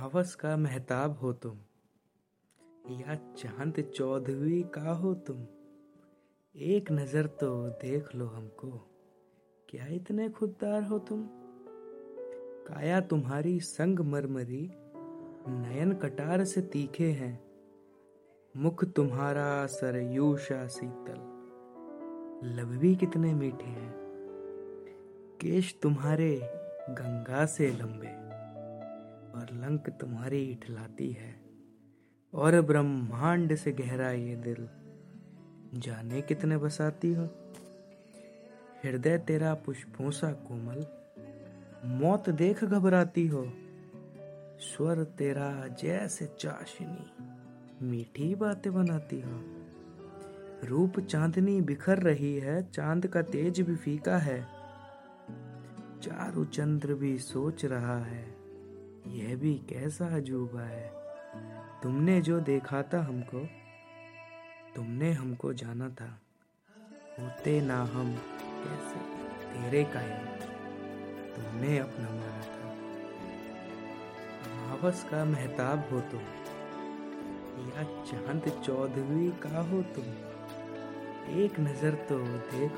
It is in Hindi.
हवस का महताब हो तुम। या चाँद चौधरी का हो तुम। एक नज़र तो देख लो हमको। क्या इतने खुददार हो तुम? काया तुम्हारी संग मरमरी, नयन कटार से तीखे हैं। मुख तुम्हारा सरयूषा शीतल। लब भी कितने मीठे हैं। केश तुम्हारे गंगा से लंबे। और लंक तुम्हारी इठलाती है। और ब्रह्मांड से गहरा ये दिल जाने कितने बसाती हो। हृदय तेरा पुष्पों सा कोमल, मौत देख घबराती हो। स्वर तेरा जैसे चाशनी, मीठी बातें बनाती हो। रूप चांदनी बिखर रही है, चाँद का तेज भी फीका है। चारु चंद्र भी सोच रहा है। यह भी कैसा अजूबा है? तुमने जो देखा था हमको, तुमने हमको जाना था। होते ना हम, कैसे? तेरे कायम तुमने अपना माना था। हवस का महताब हो तुम। या चाँद चौधरी का हो तुम। एक नज़र तो देख